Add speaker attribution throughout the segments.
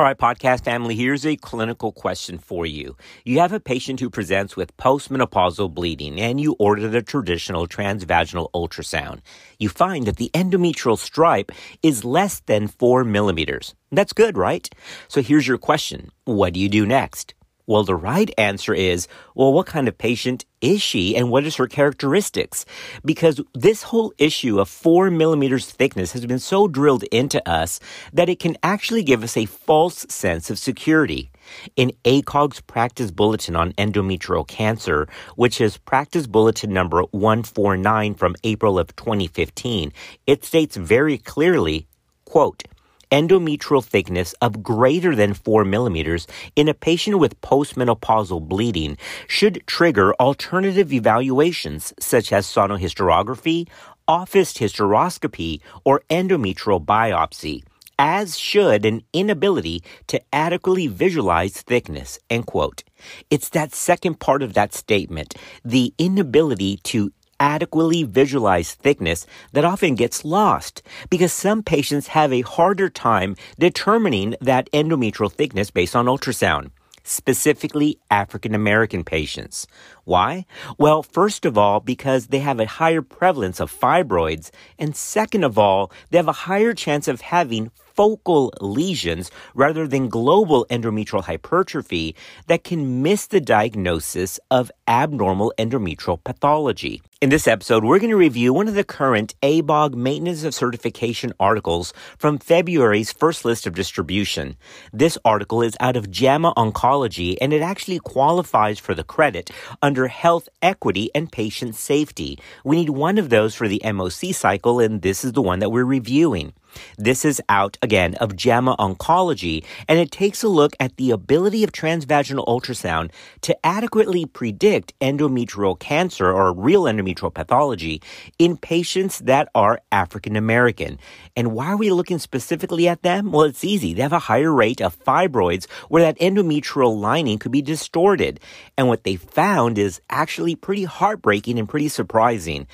Speaker 1: All right, podcast family, here's a clinical question for you. You have a patient who presents with postmenopausal bleeding and you order the traditional transvaginal ultrasound. You find that the endometrial stripe is less than four millimeters. That's good, right? So here's your question. What do you do next? Well, the right answer is, well, what kind of patient is she and what is her characteristics? Because this whole issue of four millimeters thickness has been so drilled into us that it can actually give us a false sense of security. In ACOG's practice bulletin on endometrial cancer, which is practice bulletin number 149 from April of 2015, it states very clearly, quote, endometrial thickness of greater than 4 millimeters in a patient with postmenopausal bleeding should trigger alternative evaluations such as sonohysterography, office hysteroscopy, or endometrial biopsy as should an inability to adequately visualize thickness, end quote. It's that second part of that statement, the inability to adequately visualize thickness that often gets lost because some patients have a harder time determining that endometrial thickness based on ultrasound specifically African American patients. Why? Well, first of all, because they have a higher prevalence of fibroids, and second of all, they have a higher chance of having focal lesions rather than global endometrial hypertrophy that can miss the diagnosis of abnormal endometrial pathology. In this episode, we're going to review one of the current ABOG Maintenance of Certification articles from February's first list of distribution. This article is out of JAMA Oncology and it actually qualifies for the credit under health equity and patient safety. We need one of those for the MOC cycle and this is the one that we're reviewing. This is out again of JAMA Oncology, and it takes a look at the ability of transvaginal ultrasound to adequately predict endometrial cancer or real endometrial pathology in patients that are African American. And why are we looking specifically at them? Well, it's easy. They have a higher rate of fibroids where that endometrial lining could be distorted. And what they found is actually pretty heartbreaking and pretty surprising.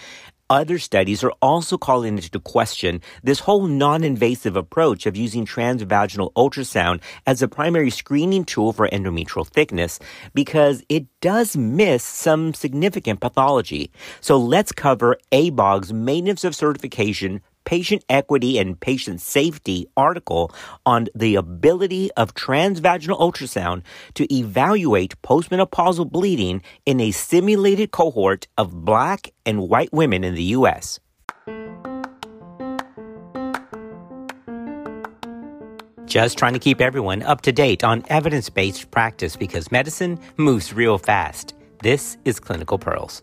Speaker 1: Other studies are also calling into question this whole non-invasive approach of using transvaginal ultrasound as a primary screening tool for endometrial thickness because it does miss some significant pathology. So let's cover ABOG's maintenance of certification patient equity and patient safety article on the ability of transvaginal ultrasound to evaluate postmenopausal bleeding in a simulated cohort of black and white women in the U.S. Just trying to keep everyone up to date on evidence based practice because medicine moves real fast. This is Clinical Pearls.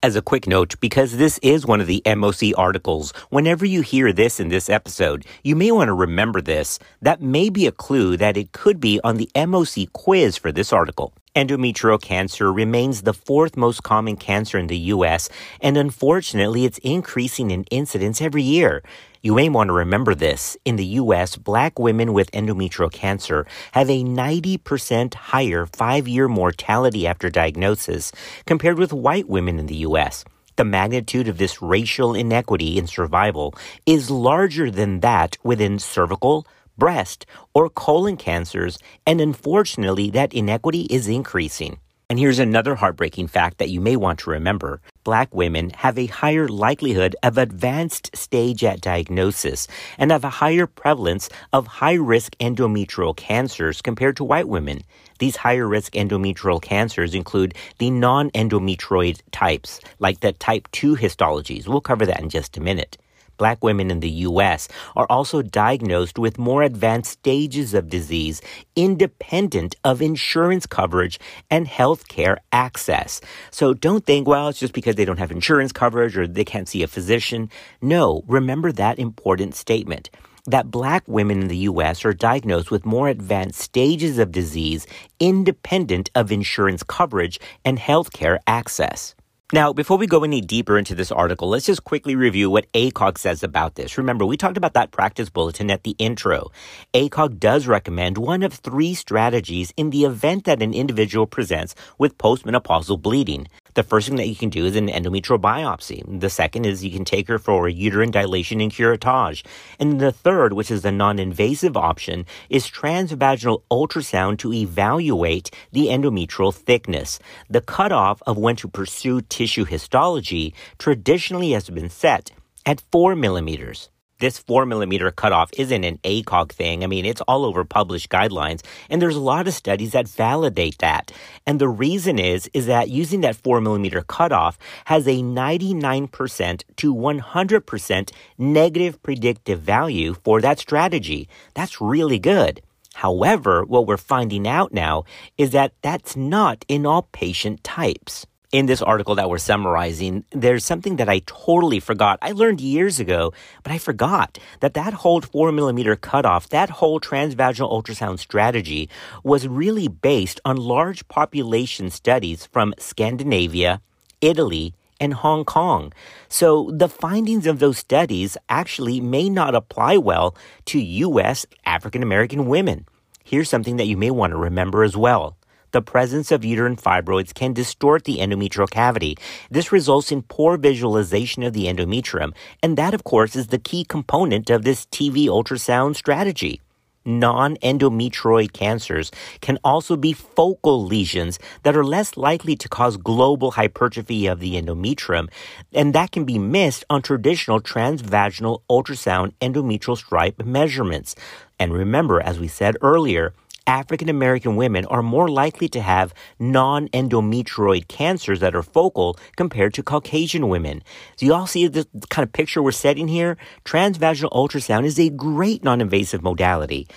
Speaker 1: As a quick note, because this is one of the MOC articles, whenever you hear this in this episode, you may want to remember this. That may be a clue that it could be on the MOC quiz for this article. Endometrial cancer remains the fourth most common cancer in the U.S., and unfortunately, it's increasing in incidence every year. You may want to remember this. In the U.S., black women with endometrial cancer have a 90% higher five-year mortality after diagnosis compared with white women in the U.S. The magnitude of this racial inequity in survival is larger than that within cervical, breast, or colon cancers, and unfortunately, that inequity is increasing. And here's another heartbreaking fact that you may want to remember. Black women have a higher likelihood of advanced stage at diagnosis and have a higher prevalence of high risk endometrial cancers compared to white women. These higher risk endometrial cancers include the non endometrioid types, like the type 2 histologies. We'll cover that in just a minute. Black women in the U.S. are also diagnosed with more advanced stages of disease independent of insurance coverage and healthcare access. So don't think, well, it's just because they don't have insurance coverage or they can't see a physician. No, remember that important statement that black women in the U.S. are diagnosed with more advanced stages of disease independent of insurance coverage and healthcare access. Now, before we go any deeper into this article, let's just quickly review what ACOG says about this. Remember, we talked about that practice bulletin at the intro. ACOG does recommend one of three strategies in the event that an individual presents with postmenopausal bleeding. The first thing that you can do is an endometrial biopsy. The second is you can take her for uterine dilation and curettage. And the third, which is the non-invasive option, is transvaginal ultrasound to evaluate the endometrial thickness. The cutoff of when to pursue tissue histology traditionally has been set at 4 millimeters this four millimeter cutoff isn't an ACOG thing. I mean, it's all over published guidelines, and there's a lot of studies that validate that. And the reason is, is that using that four millimeter cutoff has a 99% to 100% negative predictive value for that strategy. That's really good. However, what we're finding out now is that that's not in all patient types in this article that we're summarizing, there's something that I totally forgot. I learned years ago, but I forgot that that whole four millimeter cutoff, that whole transvaginal ultrasound strategy was really based on large population studies from Scandinavia, Italy, and Hong Kong. So the findings of those studies actually may not apply well to U.S. African American women. Here's something that you may want to remember as well the presence of uterine fibroids can distort the endometrial cavity. This results in poor visualization of the endometrium, and that, of course, is the key component of this TV ultrasound strategy. Non endometrioid cancers can also be focal lesions that are less likely to cause global hypertrophy of the endometrium, and that can be missed on traditional transvaginal ultrasound endometrial stripe measurements. And remember, as we said earlier, African American women are more likely to have non endometrioid cancers that are focal compared to Caucasian women. Do you all see the kind of picture we're setting here? Transvaginal ultrasound is a great non invasive modality.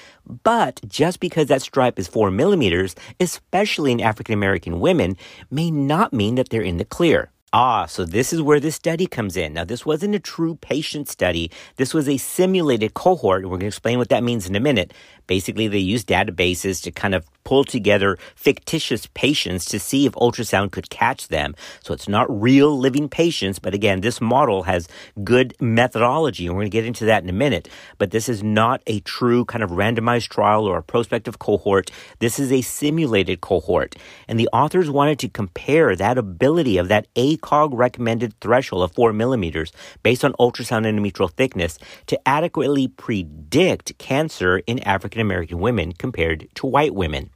Speaker 1: But just because that stripe is four millimeters, especially in African American women, may not mean that they're in the clear. Ah, so this is where this study comes in. Now, this wasn't a true patient study. This was a simulated cohort. We're going to explain what that means in a minute. Basically, they used databases to kind of pull together fictitious patients to see if ultrasound could catch them. So it's not real living patients, but again, this model has good methodology, and we're going to get into that in a minute. But this is not a true kind of randomized trial or a prospective cohort. This is a simulated cohort. And the authors wanted to compare that ability of that ACOG recommended threshold of four millimeters based on ultrasound endometrial thickness to adequately predict cancer in African American women compared to white women.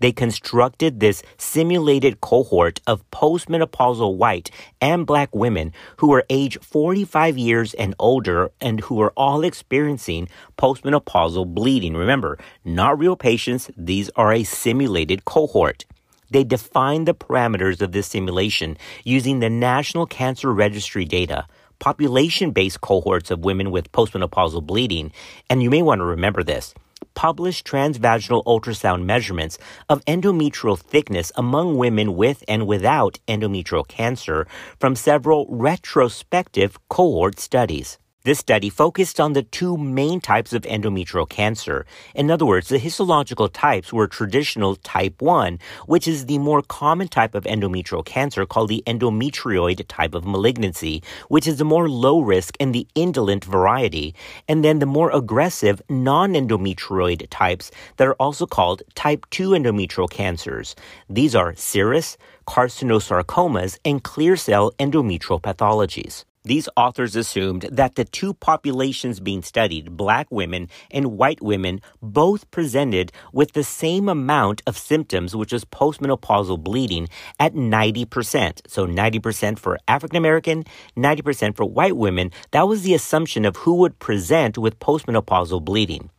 Speaker 1: They constructed this simulated cohort of postmenopausal white and black women who were age 45 years and older and who were all experiencing postmenopausal bleeding. Remember, not real patients, these are a simulated cohort. They defined the parameters of this simulation using the National Cancer Registry data population based cohorts of women with postmenopausal bleeding. And you may want to remember this published transvaginal ultrasound measurements of endometrial thickness among women with and without endometrial cancer from several retrospective cohort studies. This study focused on the two main types of endometrial cancer. In other words, the histological types were traditional type 1, which is the more common type of endometrial cancer called the endometrioid type of malignancy, which is the more low risk and the indolent variety, and then the more aggressive non-endometrioid types that are also called type 2 endometrial cancers. These are serous, carcinosarcomas, and clear cell endometrial pathologies. These authors assumed that the two populations being studied, black women and white women, both presented with the same amount of symptoms, which is postmenopausal bleeding, at 90%. So 90% for African American, 90% for white women. That was the assumption of who would present with postmenopausal bleeding.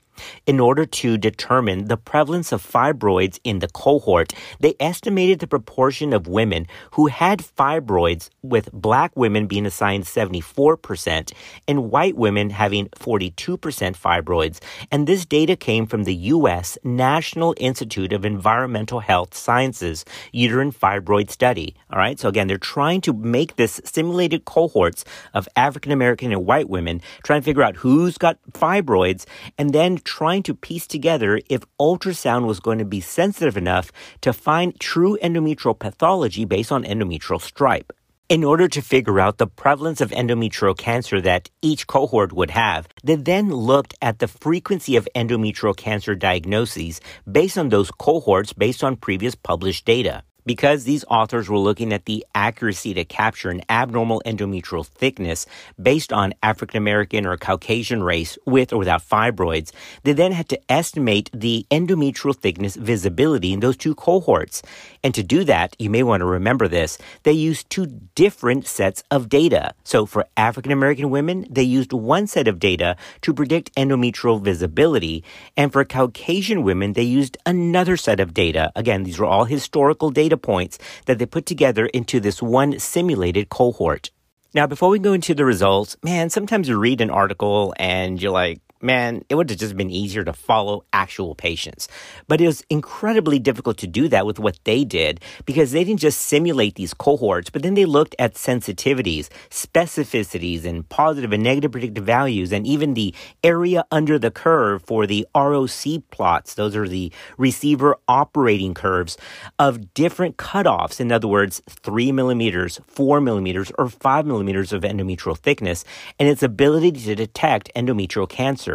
Speaker 1: In order to determine the prevalence of fibroids in the cohort, they estimated the proportion of women who had fibroids, with black women being assigned 74% and white women having 42% fibroids. And this data came from the U.S. National Institute of Environmental Health Sciences uterine fibroid study. All right. So again, they're trying to make this simulated cohorts of African American and white women, trying to figure out who's got fibroids and then trying to piece together if ultrasound was going to be sensitive enough to find true endometrial pathology based on endometrial stripe. In order to figure out the prevalence of endometrial cancer that each cohort would have, they then looked at the frequency of endometrial cancer diagnoses based on those cohorts based on previous published data. Because these authors were looking at the accuracy to capture an abnormal endometrial thickness based on African American or Caucasian race with or without fibroids, they then had to estimate the endometrial thickness visibility in those two cohorts. And to do that, you may want to remember this, they used two different sets of data. So for African American women, they used one set of data to predict endometrial visibility. And for Caucasian women, they used another set of data. Again, these were all historical data data points that they put together into this one simulated cohort. Now, before we go into the results, man, sometimes you read an article and you're like, man, it would have just been easier to follow actual patients. But it was incredibly difficult to do that with what they did because they didn't just simulate these cohorts, but then they looked at sensitivities, specificities, and positive and negative predictive values, and even the area under the curve for the ROC plots. Those are the receiver operating curves of different cutoffs. In other words, three millimeters, four millimeters, or five millimeters of endometrial thickness, and its ability to detect endometrial cancer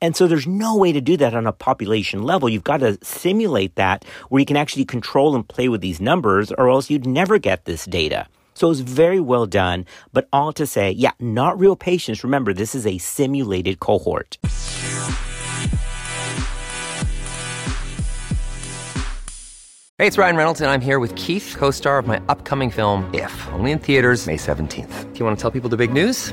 Speaker 1: And so there's no way to do that on a population level. You've got to simulate that where you can actually control and play with these numbers, or else you'd never get this data. So it was very well done, but all to say, yeah, not real patients. Remember, this is a simulated cohort.
Speaker 2: Hey, it's Ryan Reynolds, and I'm here with Keith, co star of my upcoming film, If, only in theaters, May 17th. Do you want to tell people the big news?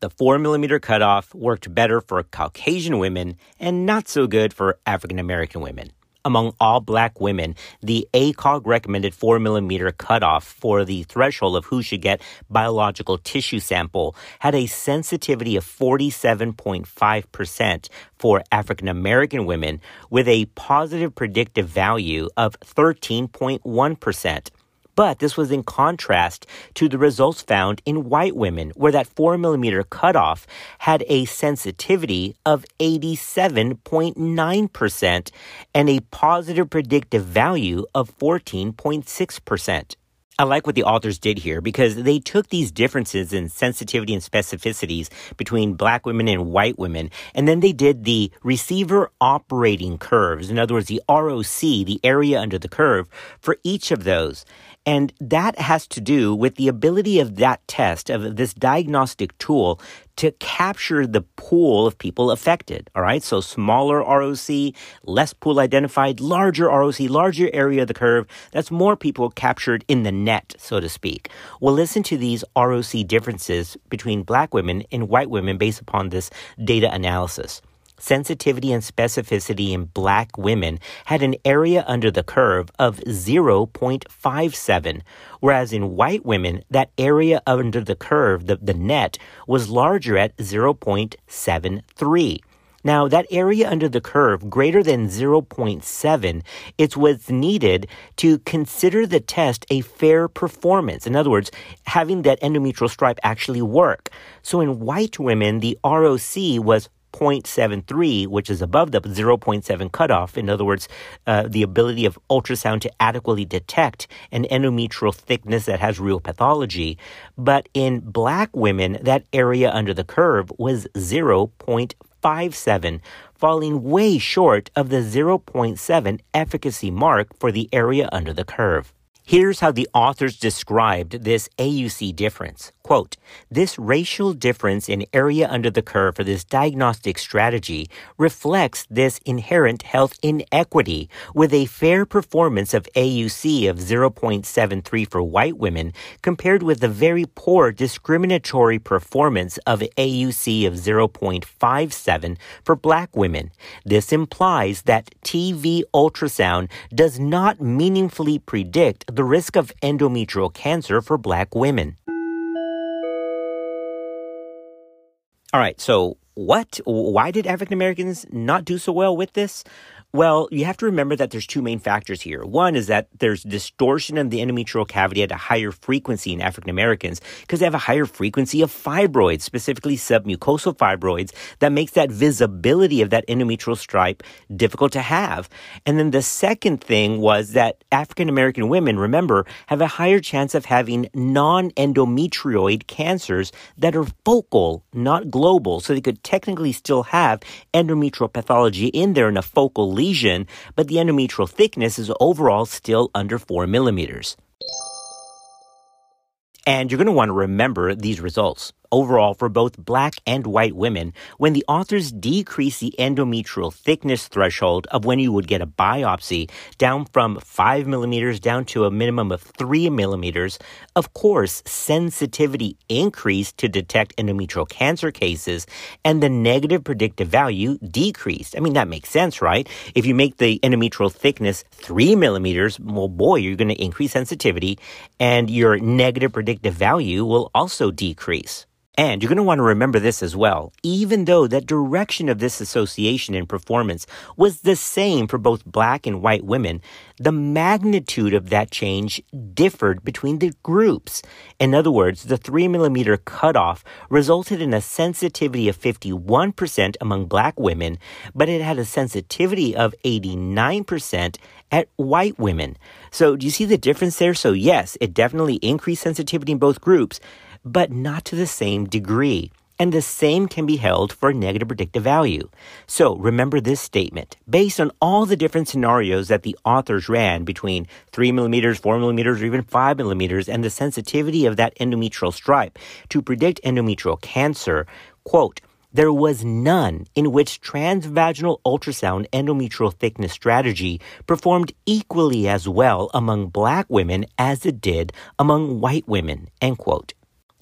Speaker 1: the 4 millimeter cutoff worked better for Caucasian women and not so good for African American women. Among all black women, the ACOG recommended 4 millimeter cutoff for the threshold of who should get biological tissue sample had a sensitivity of 47.5% for African American women with a positive predictive value of 13.1%. But this was in contrast to the results found in white women, where that 4 millimeter cutoff had a sensitivity of 87.9% and a positive predictive value of 14.6%. I like what the authors did here because they took these differences in sensitivity and specificities between black women and white women, and then they did the receiver operating curves. In other words, the ROC, the area under the curve, for each of those. And that has to do with the ability of that test, of this diagnostic tool, to capture the pool of people affected. All right. So smaller ROC, less pool identified, larger ROC, larger area of the curve. That's more people captured in the net, so to speak. We'll listen to these ROC differences between black women and white women based upon this data analysis sensitivity and specificity in black women had an area under the curve of 0.57, whereas in white women, that area under the curve, the, the net, was larger at 0.73. Now, that area under the curve greater than 0.7, it's what's needed to consider the test a fair performance. In other words, having that endometrial stripe actually work. So in white women, the ROC was 0.73, which is above the 0.7 cutoff. In other words, uh, the ability of ultrasound to adequately detect an endometrial thickness that has real pathology. But in black women, that area under the curve was 0.57 falling way short of the 0.7 efficacy mark for the area under the curve. Here's how the authors described this AUC difference. Quote, this racial difference in area under the curve for this diagnostic strategy reflects this inherent health inequity with a fair performance of AUC of 0.73 for white women compared with the very poor discriminatory performance of AUC of 0.57 for black women. This implies that TV ultrasound does not meaningfully predict the risk of endometrial cancer for black women. All right, so what? Why did African Americans not do so well with this? Well, you have to remember that there's two main factors here. One is that there's distortion of the endometrial cavity at a higher frequency in African Americans because they have a higher frequency of fibroids, specifically submucosal fibroids, that makes that visibility of that endometrial stripe difficult to have. And then the second thing was that African American women, remember, have a higher chance of having non-endometrioid cancers that are focal, not global. So they could technically still have endometrial pathology in there in a focal lesion, but the endometrial thickness is overall still under 4 millimeters. And you're going to want to remember these results overall for both black and white women when the authors decrease the endometrial thickness threshold of when you would get a biopsy down from 5 millimeters down to a minimum of 3 millimeters. Of course, sensitivity increased to detect endometrial cancer cases and the negative predictive value decreased. I mean, that makes sense, right? If you make the endometrial thickness 3 millimeters, well, boy, you're going to increase sensitivity and your negative predictive value will also decrease. And you're going to want to remember this as well. Even though that direction of this association in performance was the same for both black and white women, the magnitude of that change differed between the groups. In other words, the 3 millimeter cutoff resulted in a sensitivity of 51% among black women, but it had a sensitivity of 89% at white women. So do you see the difference there? So yes, it definitely increased sensitivity in both groups but not to the same degree. And the same can be held for negative predictive value. So remember this statement. Based on all the different scenarios that the authors ran between 3 millimeters, 4 millimeters, or even 5 millimeters, and the sensitivity of that endometrial stripe to predict endometrial cancer, quote, there was none in which transvaginal ultrasound endometrial thickness strategy performed equally as well among black women as it did among white women, end quote.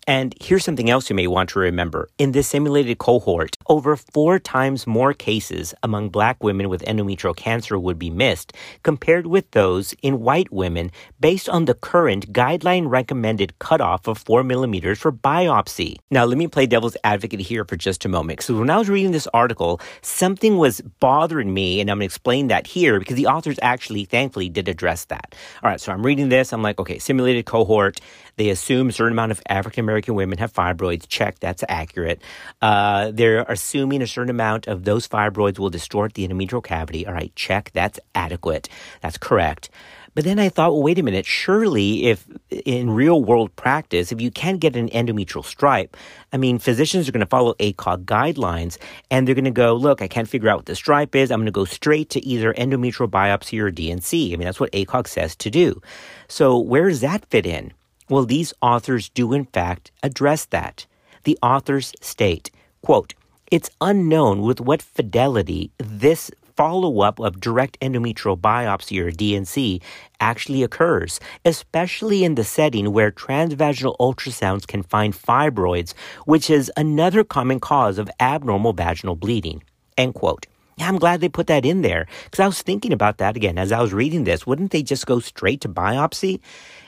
Speaker 1: And here's something else you may want to remember. In this simulated cohort, over four times more cases among black women with endometrial cancer would be missed compared with those in white women based on the current guideline recommended cutoff of four millimeters for biopsy. Now, let me play devil's advocate here for just a moment. So when I was reading this article, something was bothering me, and I'm going to explain that here because the authors actually, thankfully, did address that. All right, so I'm reading this. I'm like, okay, simulated cohort. They assume a certain amount of African American women have fibroids. Check, that's accurate. Uh, they're assuming a certain amount of those fibroids will distort the endometrial cavity. All right, check, that's adequate. That's correct. But then I thought, well, wait a minute. Surely, if in real world practice, if you can't get an endometrial stripe, I mean, physicians are going to follow ACOG guidelines and they're going to go, look, I can't figure out what the stripe is. I'm going to go straight to either endometrial biopsy or D&C. I mean, that's what ACOG says to do. So, where does that fit in? Well, these authors do in fact address that. The authors state, quote, it's unknown with what fidelity this follow up of direct endometrial biopsy or D&C actually occurs, especially in the setting where transvaginal ultrasounds can find fibroids, which is another common cause of abnormal vaginal bleeding. End quote. Yeah, I'm glad they put that in there because I was thinking about that again as I was reading this. Wouldn't they just go straight to biopsy?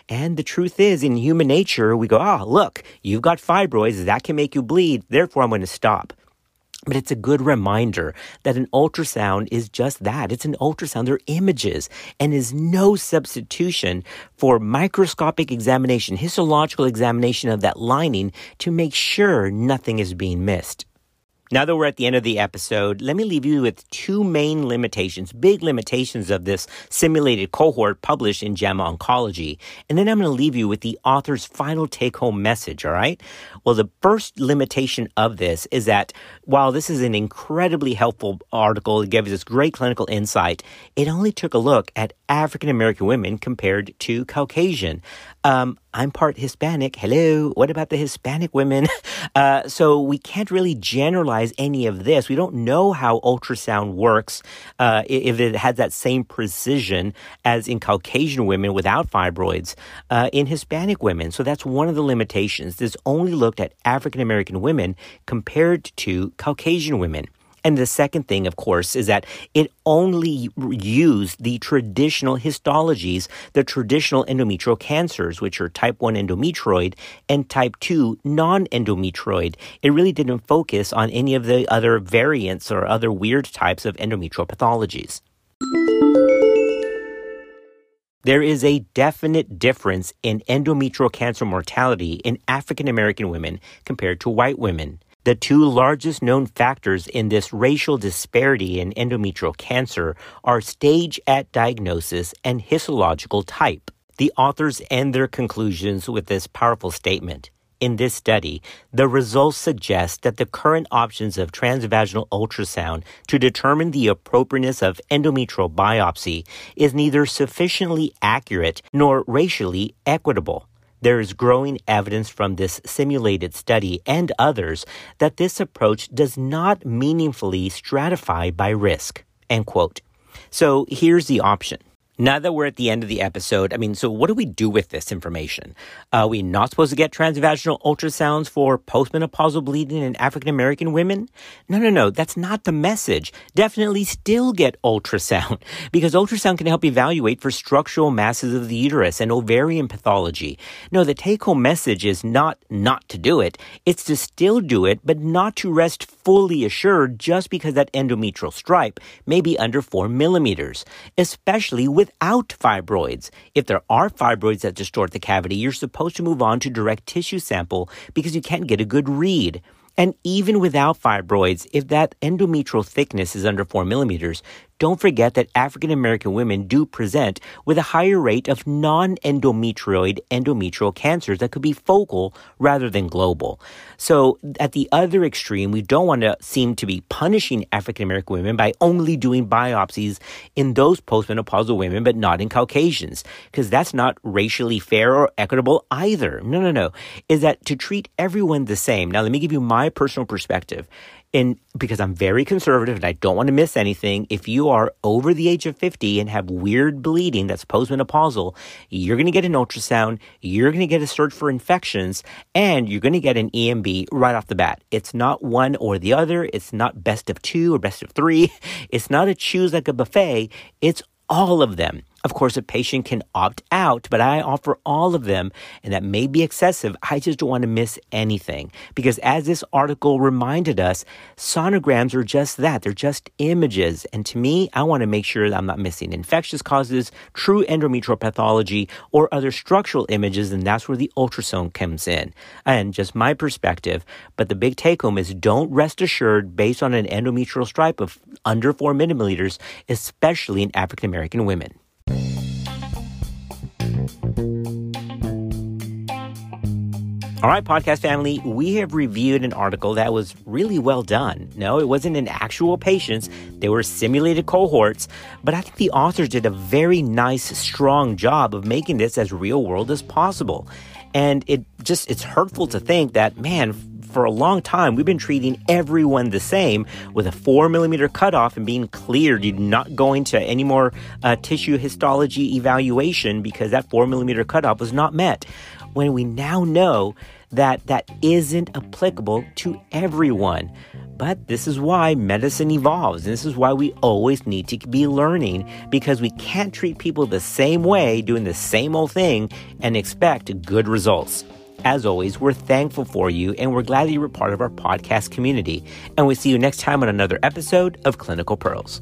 Speaker 1: And the truth is, in human nature, we go, ah, oh, look, you've got fibroids, that can make you bleed, therefore I'm going to stop. But it's a good reminder that an ultrasound is just that. It's an ultrasound. They're images and is no substitution for microscopic examination, histological examination of that lining to make sure nothing is being missed. Now that we're at the end of the episode, let me leave you with two main limitations, big limitations of this simulated cohort published in JAMA Oncology. And then I'm going to leave you with the author's final take home message, all right? Well, the first limitation of this is that while this is an incredibly helpful article, it gives us great clinical insight, it only took a look at African American women compared to Caucasian. Um, I'm part Hispanic. Hello. What about the Hispanic women? Uh, so we can't really generalize any of this. We don't know how ultrasound works, uh, if it has that same precision as in Caucasian women without fibroids, uh, in Hispanic women. So that's one of the limitations. This only looked at African American women compared to Caucasian women. And the second thing, of course, is that it only used the traditional histologies, the traditional endometrial cancers, which are type 1 endometrioid and type 2 non endometrioid. It really didn't focus on any of the other variants or other weird types of endometrial pathologies. There is a definite difference in endometrial cancer mortality in African American women compared to white women. The two largest known factors in this racial disparity in endometrial cancer are stage at diagnosis and histological type. The authors end their conclusions with this powerful statement. In this study, the results suggest that the current options of transvaginal ultrasound to determine the appropriateness of endometrial biopsy is neither sufficiently accurate nor racially equitable. There is growing evidence from this simulated study and others that this approach does not meaningfully stratify by risk. End quote. So here's the option. Now that we're at the end of the episode, I mean, so what do we do with this information? Are we not supposed to get transvaginal ultrasounds for postmenopausal bleeding in African American women? No, no, no. That's not the message. Definitely still get ultrasound because ultrasound can help evaluate for structural masses of the uterus and ovarian pathology. No, the take home message is not not to do it. It's to still do it, but not to rest fully assured just because that endometrial stripe may be under four millimeters, especially with without fibroids. If there are fibroids that distort the cavity, you're supposed to move on to direct tissue sample because you can't get a good read. And even without fibroids, if that endometrial thickness is under 4 millimeters, don't forget that African American women do present with a higher rate of non endometrioid endometrial cancers that could be focal rather than global. So, at the other extreme, we don't want to seem to be punishing African American women by only doing biopsies in those postmenopausal women, but not in Caucasians, because that's not racially fair or equitable either. No, no, no. Is that to treat everyone the same? Now, let me give you my personal perspective and because I'm very conservative and I don't want to miss anything, if you are over the age of 50 and have weird bleeding that's postmenopausal, you're going to get an ultrasound, you're going to get a search for infections, and you're going to get an EMB right off the bat. It's not one or the other. It's not best of two or best of three. It's not a choose like a buffet. It's all of them. Of course, a patient can opt out, but I offer all of them, and that may be excessive. I just don't want to miss anything. Because as this article reminded us, sonograms are just that. They're just images. And to me, I want to make sure that I'm not missing infectious causes, true endometrial pathology, or other structural images, and that's where the ultrasound comes in. And just my perspective, but the big take home is don't rest assured based on an endometrial stripe of under four millimeters, especially in African American women. All right, podcast family, we have reviewed an article that was really well done. No, it wasn't in actual patients, they were simulated cohorts, but I think the authors did a very nice, strong job of making this as real world as possible. And it just, it's hurtful to think that, man, for a long time, we've been treating everyone the same with a four millimeter cutoff and being cleared. You're not going to any more uh, tissue histology evaluation because that four millimeter cutoff was not met when we now know that that isn't applicable to everyone. But this is why medicine evolves. And this is why we always need to be learning because we can't treat people the same way, doing the same old thing, and expect good results. As always, we're thankful for you and we're glad that you were part of our podcast community. And we'll see you next time on another episode of Clinical Pearls.